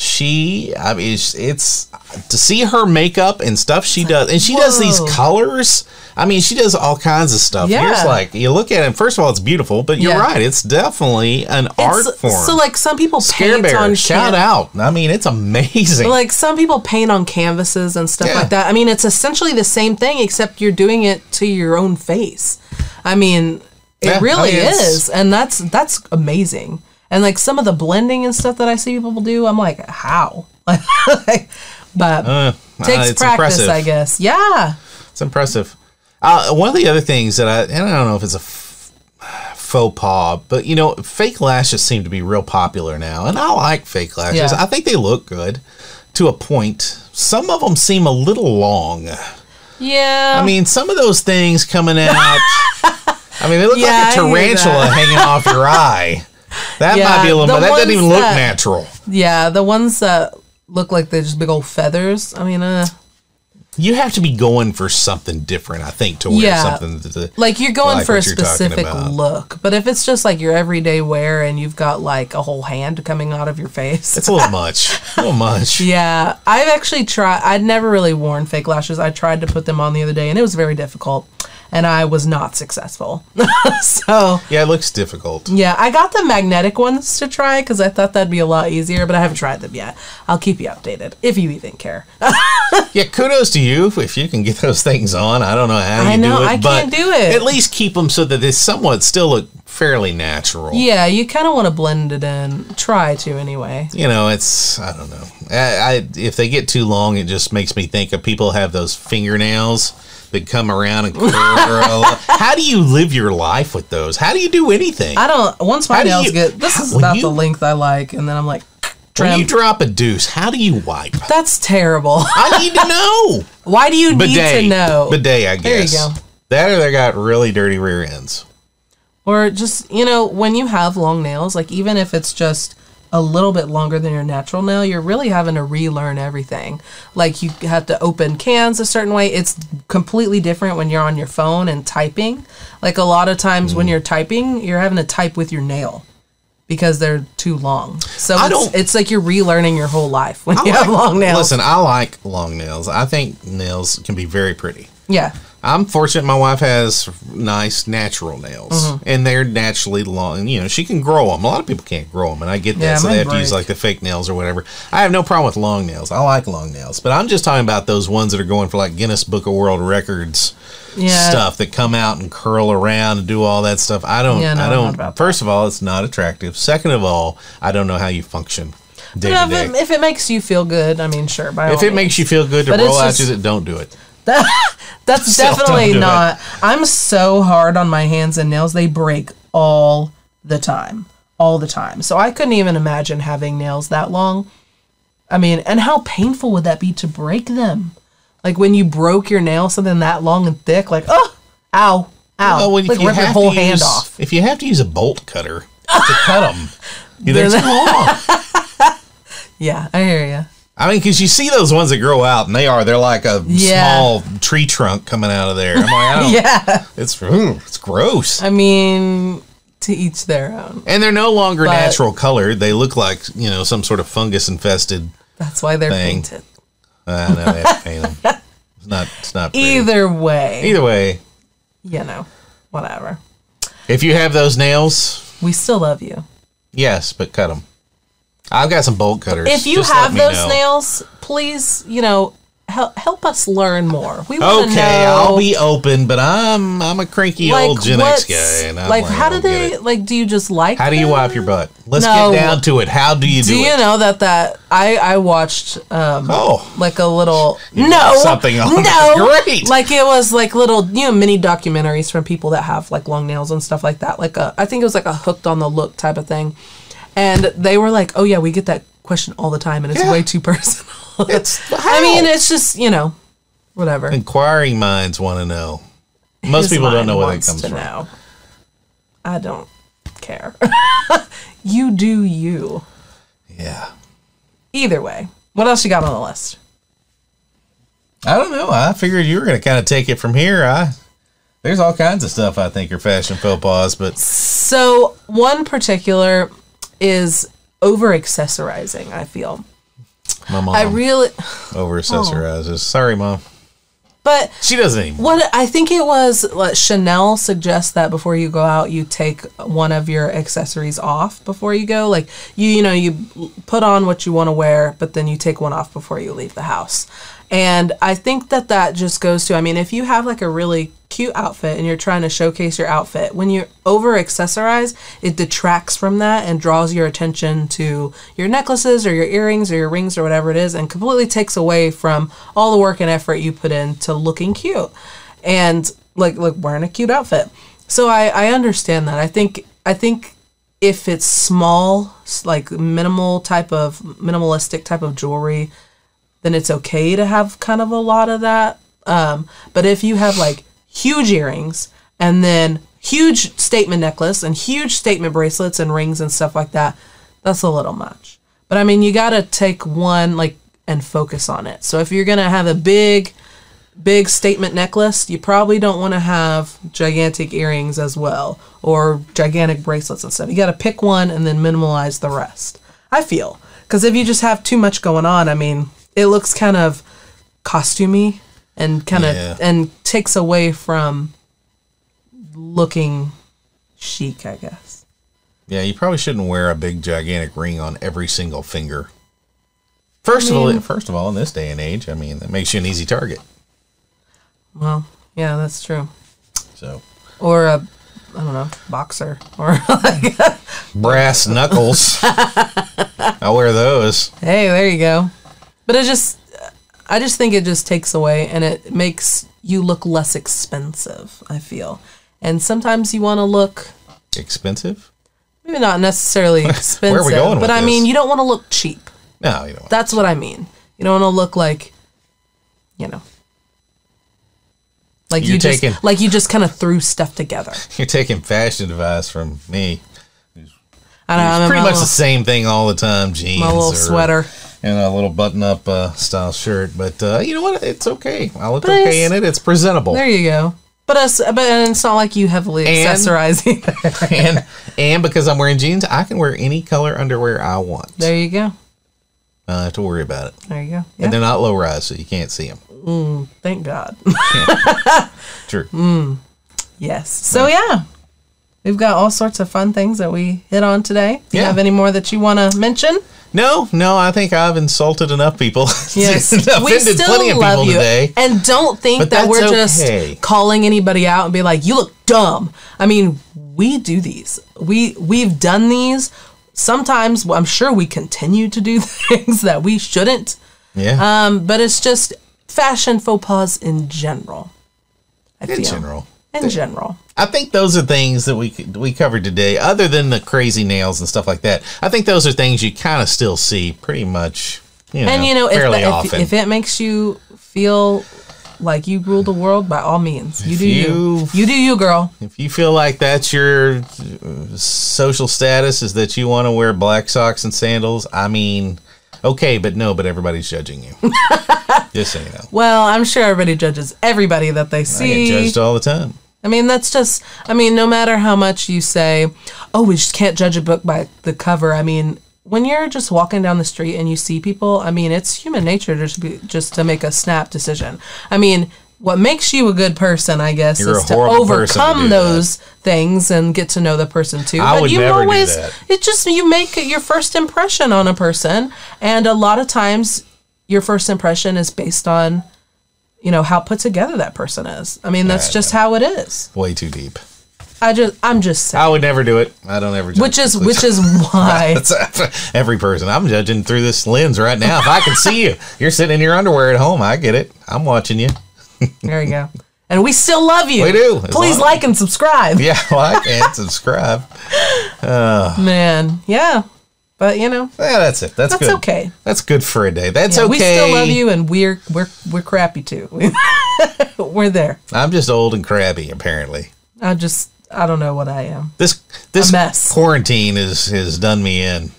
[SPEAKER 1] she, I mean, it's, it's to see her makeup and stuff she does, and she does these colors. I mean, she does all kinds of stuff.
[SPEAKER 2] Yeah.
[SPEAKER 1] Here's like you look at it. First of all, it's beautiful, but you're
[SPEAKER 2] Yeah.
[SPEAKER 1] right. It's definitely an art form.
[SPEAKER 2] So like some people
[SPEAKER 1] Scare
[SPEAKER 2] paint
[SPEAKER 1] Bear,
[SPEAKER 2] on
[SPEAKER 1] shout
[SPEAKER 2] can-
[SPEAKER 1] out. I mean, it's amazing.
[SPEAKER 2] Like some people paint on canvases and stuff
[SPEAKER 1] Yeah.
[SPEAKER 2] like that. I mean, it's essentially the same thing except you're doing it to your own face. I mean, it
[SPEAKER 1] Yeah, oh,
[SPEAKER 2] really
[SPEAKER 1] I mean,
[SPEAKER 2] is, and that's that's amazing. And like some of the blending and stuff that I see people do, I'm like, how? [LAUGHS] but
[SPEAKER 1] Uh,
[SPEAKER 2] takes
[SPEAKER 1] it's
[SPEAKER 2] practice,
[SPEAKER 1] impressive.
[SPEAKER 2] I guess. Yeah.
[SPEAKER 1] It's impressive. Uh, one of the other things that I, and I don't know if it's a f- faux pas, but you know, fake lashes seem to be real popular now, and I like fake lashes.
[SPEAKER 2] Yeah.
[SPEAKER 1] I think they look good to a point. Some of them seem a little long.
[SPEAKER 2] Yeah.
[SPEAKER 1] I mean, some of those things coming out. [LAUGHS] I mean, they look
[SPEAKER 2] Yeah,
[SPEAKER 1] like a tarantula hanging off your eye. That
[SPEAKER 2] Yeah,
[SPEAKER 1] might be a little.
[SPEAKER 2] the
[SPEAKER 1] That doesn't even look
[SPEAKER 2] that-
[SPEAKER 1] natural.
[SPEAKER 2] yeah, the ones that look like they're just big old feathers. I mean, uh,
[SPEAKER 1] You have to be going for something different, I think, to wear
[SPEAKER 2] Yeah.
[SPEAKER 1] something.
[SPEAKER 2] Like you're going
[SPEAKER 1] like
[SPEAKER 2] for a
[SPEAKER 1] what you're talking
[SPEAKER 2] specific look, but if it's just like your everyday wear and you've got like a whole hand coming out of your face,
[SPEAKER 1] it's a little much. [LAUGHS] A little much.
[SPEAKER 2] Yeah, I've actually tried. I'd never really worn fake lashes. I tried to put them on the other day, and it was very difficult, and I was not successful. [LAUGHS] so
[SPEAKER 1] Yeah, it looks difficult.
[SPEAKER 2] yeah, I got the magnetic ones to try because I thought that'd be a lot easier, but I haven't tried them yet. I'll keep you updated if you even care. [LAUGHS]
[SPEAKER 1] Yeah, kudos to you if you can get those things on. I don't know how you
[SPEAKER 2] I know,
[SPEAKER 1] do it,
[SPEAKER 2] I
[SPEAKER 1] but
[SPEAKER 2] can't do it.
[SPEAKER 1] At least keep them so that they somewhat still look fairly natural.
[SPEAKER 2] yeah, you kind of want to blend it in. Try to anyway.
[SPEAKER 1] You know, it's I don't know. I, I if they get too long, it just makes me think of people have those fingernails that come around and curl. [LAUGHS] how do you live your life with those? How do you do anything?
[SPEAKER 2] I don't. Once my
[SPEAKER 1] How
[SPEAKER 2] nails
[SPEAKER 1] you-
[SPEAKER 2] get this is
[SPEAKER 1] when
[SPEAKER 2] about
[SPEAKER 1] you-
[SPEAKER 2] the length I like, and then I'm like,
[SPEAKER 1] when you drop a deuce, how do you wipe?
[SPEAKER 2] That's terrible.
[SPEAKER 1] I need to know. [LAUGHS]
[SPEAKER 2] Why do you need to know?
[SPEAKER 1] Bidet, I guess.
[SPEAKER 2] There you go.
[SPEAKER 1] That or they got really dirty rear ends.
[SPEAKER 2] Or just, you know, when you have long nails, like even if it's just a little bit longer than your natural nail, you're really having to relearn everything. Like you have to open cans a certain way. It's completely different when you're on your phone and typing. Like a lot of times
[SPEAKER 1] Mm.
[SPEAKER 2] when you're typing, you're having to type with your nail because they're too long. So
[SPEAKER 1] I
[SPEAKER 2] it's,
[SPEAKER 1] don't-
[SPEAKER 2] it's like you're relearning your whole life when
[SPEAKER 1] I
[SPEAKER 2] you have long nails.
[SPEAKER 1] Listen, I like long nails. I think nails can be very pretty.
[SPEAKER 2] yeah.
[SPEAKER 1] I'm fortunate my wife has nice natural nails
[SPEAKER 2] Mm-hmm.
[SPEAKER 1] and they're naturally long. You know, she can grow them. A lot of people can't grow them and I get that.
[SPEAKER 2] Yeah,
[SPEAKER 1] so they have to use like the fake nails or whatever. I have no problem with long nails. I like long nails, but I'm just talking about those ones that are going for like Guinness Book of World Records
[SPEAKER 2] Yeah.
[SPEAKER 1] stuff that come out and curl around and do all that stuff. I don't,
[SPEAKER 2] Yeah, no,
[SPEAKER 1] I don't, first of all, it's not attractive. Second of all, I don't know how you function day
[SPEAKER 2] You know,
[SPEAKER 1] to
[SPEAKER 2] if, it, if it makes you feel good, I mean, sure. By
[SPEAKER 1] If it makes you feel good to
[SPEAKER 2] But
[SPEAKER 1] roll out
[SPEAKER 2] just-
[SPEAKER 1] that don't do it. [LAUGHS]
[SPEAKER 2] That's
[SPEAKER 1] Still
[SPEAKER 2] definitely
[SPEAKER 1] it.
[SPEAKER 2] not. I'm so hard on my hands and nails. They break all the time. All the time. So I couldn't even imagine having nails that long. I mean, and how painful would that be to break them? Like when you broke your nail, something that long and thick, like, oh, ow, ow.
[SPEAKER 1] Well, when-
[SPEAKER 2] like rip your whole
[SPEAKER 1] to
[SPEAKER 2] hand
[SPEAKER 1] use-
[SPEAKER 2] off.
[SPEAKER 1] If you have to use a bolt cutter to cut [LAUGHS] them, they're too long. [LAUGHS]
[SPEAKER 2] Yeah, I hear you.
[SPEAKER 1] I mean, because you see those ones that grow out, and they are, they're like a
[SPEAKER 2] Yeah.
[SPEAKER 1] small tree trunk coming out of there. I'm like, I [LAUGHS] don't,
[SPEAKER 2] Yeah.
[SPEAKER 1] it's, ooh, it's gross.
[SPEAKER 2] I mean, to each their own.
[SPEAKER 1] And they're no longer
[SPEAKER 2] But-
[SPEAKER 1] natural color; They look like, you know, some sort of fungus infested.
[SPEAKER 2] That's why they're
[SPEAKER 1] Thing.
[SPEAKER 2] painted.
[SPEAKER 1] I know they paint them. It's not, it's not pretty.
[SPEAKER 2] Either way,
[SPEAKER 1] Either way,
[SPEAKER 2] you know, whatever.
[SPEAKER 1] if you have those nails,
[SPEAKER 2] We still love you.
[SPEAKER 1] yes, but cut them. I've got some bolt cutters.
[SPEAKER 2] if you
[SPEAKER 1] Just
[SPEAKER 2] have those
[SPEAKER 1] know.
[SPEAKER 2] nails, please, you know, help help us learn more. We want to
[SPEAKER 1] Okay,
[SPEAKER 2] know.
[SPEAKER 1] I'll be open, but I'm I'm a cranky old Gen X guy, and I'm
[SPEAKER 2] like,
[SPEAKER 1] like,
[SPEAKER 2] how do they like? Do you just like?
[SPEAKER 1] How do you
[SPEAKER 2] them?
[SPEAKER 1] wipe your butt? Let's
[SPEAKER 2] No.
[SPEAKER 1] get down to it. How do you do, it?
[SPEAKER 2] Do you
[SPEAKER 1] it?
[SPEAKER 2] know that that I I watched um
[SPEAKER 1] Oh,
[SPEAKER 2] like a little
[SPEAKER 1] You
[SPEAKER 2] no
[SPEAKER 1] something on.
[SPEAKER 2] no [LAUGHS]
[SPEAKER 1] Great.
[SPEAKER 2] like it was like little you know mini documentaries from people that have like long nails and stuff like that like a I think it was like a hooked on the look type of thing and they were like oh yeah we get that question all the time and it's
[SPEAKER 1] Yeah.
[SPEAKER 2] way too [LAUGHS] personal
[SPEAKER 1] It's- [LAUGHS]
[SPEAKER 2] I mean
[SPEAKER 1] how?
[SPEAKER 2] it's just you know whatever
[SPEAKER 1] inquiring minds want to know. Most
[SPEAKER 2] His
[SPEAKER 1] people don't
[SPEAKER 2] mind
[SPEAKER 1] know where that
[SPEAKER 2] wants
[SPEAKER 1] comes
[SPEAKER 2] to
[SPEAKER 1] from.
[SPEAKER 2] know. I don't care [LAUGHS] you do you
[SPEAKER 1] Yeah,
[SPEAKER 2] either way what else you got on the list
[SPEAKER 1] I don't know. I figured you were going to kind of take it from here. I there's all kinds of stuff I think are fashion faux pas, but
[SPEAKER 2] So one particular is over accessorizing. I feel
[SPEAKER 1] my mom
[SPEAKER 2] I really, [SIGHS]
[SPEAKER 1] over accessorizes. Sorry, mom.
[SPEAKER 2] but
[SPEAKER 1] She doesn't anymore.
[SPEAKER 2] what I think it was like Chanel suggests that before you go out, you take one of your accessories off before you go. Like you, you know, you put on what you want to wear, but then you take one off before you leave the house. And I think that that just goes to, I mean, if you have like a really cute outfit and you're trying to showcase your outfit, when you over accessorize, it detracts from that and draws your attention to your necklaces or your earrings or your rings or whatever it is and completely takes away from all the work and effort you put into looking cute and like like wearing a cute outfit. So I, I understand that. I think I think if it's small, like minimal type of minimalistic type of jewelry, then it's okay to have kind of a lot of that. Um, but if you have like huge earrings and then huge statement necklace and huge statement bracelets and rings and stuff like that, that's a little much. But I mean, you got to take one like and focus on it. So if you're gonna have a big big statement necklace, you probably don't want to have gigantic earrings as well or gigantic bracelets and stuff. You got to pick one and then minimalize the rest. I feel because if you just have too much going on, I mean, it looks kind of costumey and kind of
[SPEAKER 1] Yeah.
[SPEAKER 2] and takes away from looking chic, I guess.
[SPEAKER 1] Yeah, you probably shouldn't wear a big gigantic ring on every single finger. First of all, first of all, in this day and age, I mean, that makes you an easy target.
[SPEAKER 2] Well, yeah, that's true.
[SPEAKER 1] So,
[SPEAKER 2] Or a I don't know, boxer or [LAUGHS] like
[SPEAKER 1] brass knuckles. [LAUGHS] I wear those.
[SPEAKER 2] Hey, there you go. But it just, I just think it just takes away and it makes you look less expensive, I feel. And sometimes you want to look,
[SPEAKER 1] Expensive?
[SPEAKER 2] maybe not necessarily expensive, [LAUGHS] Where are we
[SPEAKER 1] going
[SPEAKER 2] but I mean,
[SPEAKER 1] this?
[SPEAKER 2] you don't want to look cheap.
[SPEAKER 1] No, you don't. want-
[SPEAKER 2] That's what I mean. You don't want to look like, you know, like
[SPEAKER 1] You're
[SPEAKER 2] you just,
[SPEAKER 1] taking-
[SPEAKER 2] like you just kind of threw stuff together. [LAUGHS]
[SPEAKER 1] You're taking fashion advice from me.
[SPEAKER 2] I don't know. I'm
[SPEAKER 1] Pretty much the same thing all the time. Jeans,
[SPEAKER 2] my little
[SPEAKER 1] or-
[SPEAKER 2] sweater.
[SPEAKER 1] And a little button-up uh, style shirt. But uh, you know what? It's okay. I look
[SPEAKER 2] But
[SPEAKER 1] okay in it. It's presentable.
[SPEAKER 2] There you go. But us, but and it's not like you heavily
[SPEAKER 1] And-
[SPEAKER 2] accessorize either. [LAUGHS] [LAUGHS]
[SPEAKER 1] and and because I'm wearing jeans, I can wear any color underwear I want.
[SPEAKER 2] There you go.
[SPEAKER 1] I don't have to worry about it.
[SPEAKER 2] There you go. Yeah.
[SPEAKER 1] And they're not low rise, so you can't see them.
[SPEAKER 2] Thank God. [LAUGHS]
[SPEAKER 1] True.
[SPEAKER 2] Mm. yes. So yeah, we've got all sorts of fun things that we hit on today. Do you have any more that you want to mention?
[SPEAKER 1] No, no, I think I've insulted enough people. [LAUGHS]
[SPEAKER 2] Yes, we still love you,
[SPEAKER 1] today.
[SPEAKER 2] and don't think that we're
[SPEAKER 1] okay.
[SPEAKER 2] just calling anybody out and be like, "You look dumb." I mean, we do these. We we've done these. Sometimes I'm sure we continue to do [LAUGHS] things that we shouldn't.
[SPEAKER 1] Yeah,
[SPEAKER 2] Um, but it's just fashion faux pas in general. I
[SPEAKER 1] in
[SPEAKER 2] feel.
[SPEAKER 1] general.
[SPEAKER 2] In general.
[SPEAKER 1] I think those are things that we we covered today. Other than the crazy nails and stuff like that, I think those are things you kind of still see pretty much. You know,
[SPEAKER 2] and you know, if,
[SPEAKER 1] fairly
[SPEAKER 2] if,
[SPEAKER 1] often.
[SPEAKER 2] if it makes you feel like you rule the world, by all means, you
[SPEAKER 1] If
[SPEAKER 2] do you.
[SPEAKER 1] you-
[SPEAKER 2] You do you, girl.
[SPEAKER 1] If you feel like that's your uh, social status is that you want to wear black socks and sandals, I mean, okay, but no, but everybody's judging you. [LAUGHS] Just so you know.
[SPEAKER 2] Well, I'm sure everybody judges everybody that they see.
[SPEAKER 1] I get judged all the time.
[SPEAKER 2] I mean, that's just, I mean, no matter how much you say, oh, we just can't judge a book by the cover. I mean, when you're just walking down the street and you see people, I mean, it's human nature to just, be, just to make a snap decision. I mean, what makes you a good person, I guess,
[SPEAKER 1] You're
[SPEAKER 2] is to
[SPEAKER 1] person to
[SPEAKER 2] overcome
[SPEAKER 1] that.
[SPEAKER 2] those things and get to know the person too.
[SPEAKER 1] I would
[SPEAKER 2] you
[SPEAKER 1] never do
[SPEAKER 2] always,
[SPEAKER 1] that.
[SPEAKER 2] it just, you make your first impression on a person. And a lot of times, your first impression is based on, you know, how put together that person is. I mean, that's
[SPEAKER 1] I
[SPEAKER 2] just how it is.
[SPEAKER 1] Way too deep.
[SPEAKER 2] I just I'm just saying.
[SPEAKER 1] I would never do it. I don't ever. judge
[SPEAKER 2] Which is which is [LAUGHS] why [LAUGHS]
[SPEAKER 1] every person. I'm judging through this lens right now. If I can see you, you're sitting in your underwear at home. I get it. I'm watching you.
[SPEAKER 2] There you go. And we still love you.
[SPEAKER 1] We do,
[SPEAKER 2] Please
[SPEAKER 1] long-
[SPEAKER 2] like and subscribe.
[SPEAKER 1] Yeah, [LAUGHS] like and subscribe. [LAUGHS]
[SPEAKER 2] Man, yeah. But you know,
[SPEAKER 1] Yeah, that's it. That's,
[SPEAKER 2] that's
[SPEAKER 1] good.
[SPEAKER 2] okay.
[SPEAKER 1] That's good for a day. That's
[SPEAKER 2] Yeah,
[SPEAKER 1] okay.
[SPEAKER 2] We still love you and we're we're we're crappy too. [LAUGHS] we're there.
[SPEAKER 1] I'm just old and crabby, apparently.
[SPEAKER 2] I just I don't know what I am.
[SPEAKER 1] This this
[SPEAKER 2] mess.
[SPEAKER 1] quarantine is has done me in.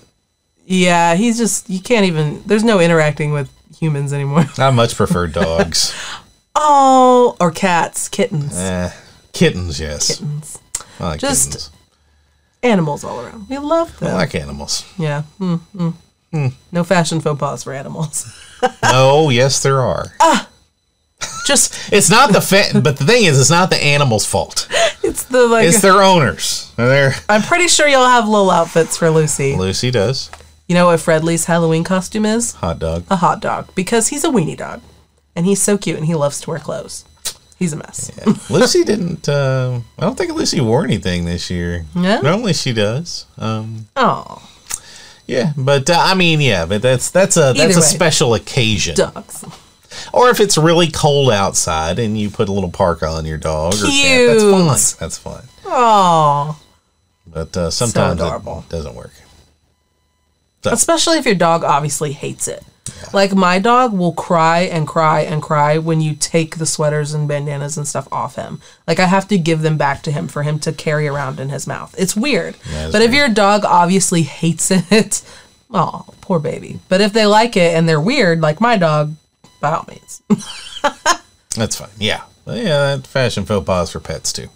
[SPEAKER 2] Yeah, he's just you can't even there's no interacting with humans anymore.
[SPEAKER 1] I much prefer dogs.
[SPEAKER 2] Oh, or cats, kittens.
[SPEAKER 1] eh, kittens, yes.
[SPEAKER 2] Kittens.
[SPEAKER 1] I like
[SPEAKER 2] Just-
[SPEAKER 1] kittens.
[SPEAKER 2] Animals all around. We love them.
[SPEAKER 1] I like animals.
[SPEAKER 2] yeah. Mm, mm. No fashion faux pas for animals. [LAUGHS]
[SPEAKER 1] oh, yes, there are.
[SPEAKER 2] Ah, Just
[SPEAKER 1] It's not the fa- but the thing is, it's not the animal's fault.
[SPEAKER 2] it's the like
[SPEAKER 1] It's their owners. They're,
[SPEAKER 2] I'm pretty sure you'll have little outfits for Lucy.
[SPEAKER 1] Lucy does
[SPEAKER 2] You know what Fredley's Halloween costume is?
[SPEAKER 1] hot dog.
[SPEAKER 2] A hot dog because he's a weenie dog, and he's so cute and he loves to wear clothes. He's a mess.
[SPEAKER 1] Yeah. Lucy didn't. Uh, I don't think Lucy wore anything this year.
[SPEAKER 2] No?
[SPEAKER 1] Normally she does. Um,
[SPEAKER 2] Oh,
[SPEAKER 1] yeah, but uh, I mean, yeah, but that's that's a that's
[SPEAKER 2] Either
[SPEAKER 1] a
[SPEAKER 2] way.
[SPEAKER 1] special occasion.
[SPEAKER 2] dogs.
[SPEAKER 1] Or if it's really cold outside and you put a little parka on your dog, or cat,
[SPEAKER 2] Cute.
[SPEAKER 1] that's fine. That's fine.
[SPEAKER 2] Oh,
[SPEAKER 1] But uh, sometimes
[SPEAKER 2] adorable.
[SPEAKER 1] it doesn't work.
[SPEAKER 2] especially if your dog obviously hates it. Like my dog will cry and cry and cry when you take the sweaters and bandanas and stuff off him. Like I have to give them back to him for him to carry around in his mouth. It's weird.
[SPEAKER 1] Yeah,
[SPEAKER 2] but if your dog obviously hates it, [LAUGHS] oh, poor baby. But if they like it and they're weird, like my dog, by all means. [LAUGHS]
[SPEAKER 1] That's fine. Yeah. Yeah, that fashion faux pas for pets too.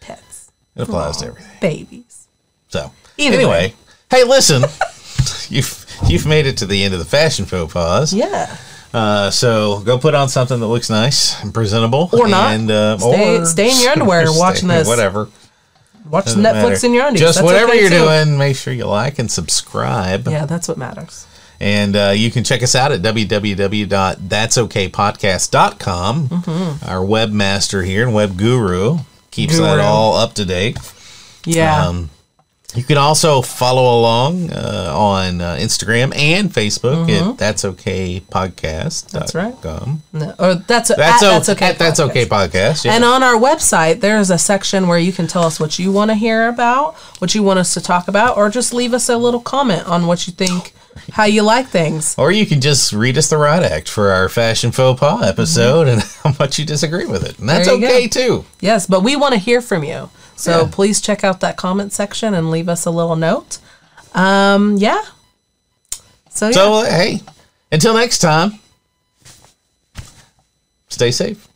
[SPEAKER 2] Pets,
[SPEAKER 1] It applies to everything.
[SPEAKER 2] babies.
[SPEAKER 1] So
[SPEAKER 2] Either
[SPEAKER 1] anyway,
[SPEAKER 2] way.
[SPEAKER 1] hey, listen, [LAUGHS] you've you've made it to the end of the fashion faux pas.
[SPEAKER 2] Yeah.
[SPEAKER 1] Uh, so go put on something that looks nice and presentable,
[SPEAKER 2] Or not.
[SPEAKER 1] And, uh,
[SPEAKER 2] Stay-
[SPEAKER 1] or
[SPEAKER 2] stay in your [LAUGHS] underwear watching this.
[SPEAKER 1] Whatever.
[SPEAKER 2] Watch
[SPEAKER 1] Doesn't
[SPEAKER 2] Netflix
[SPEAKER 1] matter.
[SPEAKER 2] in your undies.
[SPEAKER 1] Just
[SPEAKER 2] That's
[SPEAKER 1] whatever
[SPEAKER 2] okay,
[SPEAKER 1] you're
[SPEAKER 2] too.
[SPEAKER 1] doing, make sure you like and subscribe.
[SPEAKER 2] Yeah, that's what matters.
[SPEAKER 1] And uh, you can check us out at www.that'sokaypodcast.com.
[SPEAKER 2] Mm-hmm.
[SPEAKER 1] Our webmaster here and web guru keeps
[SPEAKER 2] Guru.
[SPEAKER 1] that all up to date.
[SPEAKER 2] Yeah.
[SPEAKER 1] Um, you can also follow along uh, on uh, Instagram and Facebook at That's Okay Podcast.
[SPEAKER 2] Mm-hmm. That's right.
[SPEAKER 1] Com.
[SPEAKER 2] no, or that's
[SPEAKER 1] That's,
[SPEAKER 2] at
[SPEAKER 1] o-
[SPEAKER 2] that's okay.
[SPEAKER 1] at That's. Okay Podcast. Yeah.
[SPEAKER 2] And on our website, there's a section where you can tell us what you want to hear about, what you want us to talk about, or just leave us a little comment on what you think, how you like things.
[SPEAKER 1] or you can just read us the right act for our fashion faux pas episode and [LAUGHS] how much you disagree with it. And that's
[SPEAKER 2] Mm-hmm. There
[SPEAKER 1] okay too.
[SPEAKER 2] Yes, but we want to hear from you. So
[SPEAKER 1] yeah.
[SPEAKER 2] please check out that comment section and leave us a little note. Um, yeah. So, yeah.
[SPEAKER 1] so hey, until next time, stay safe.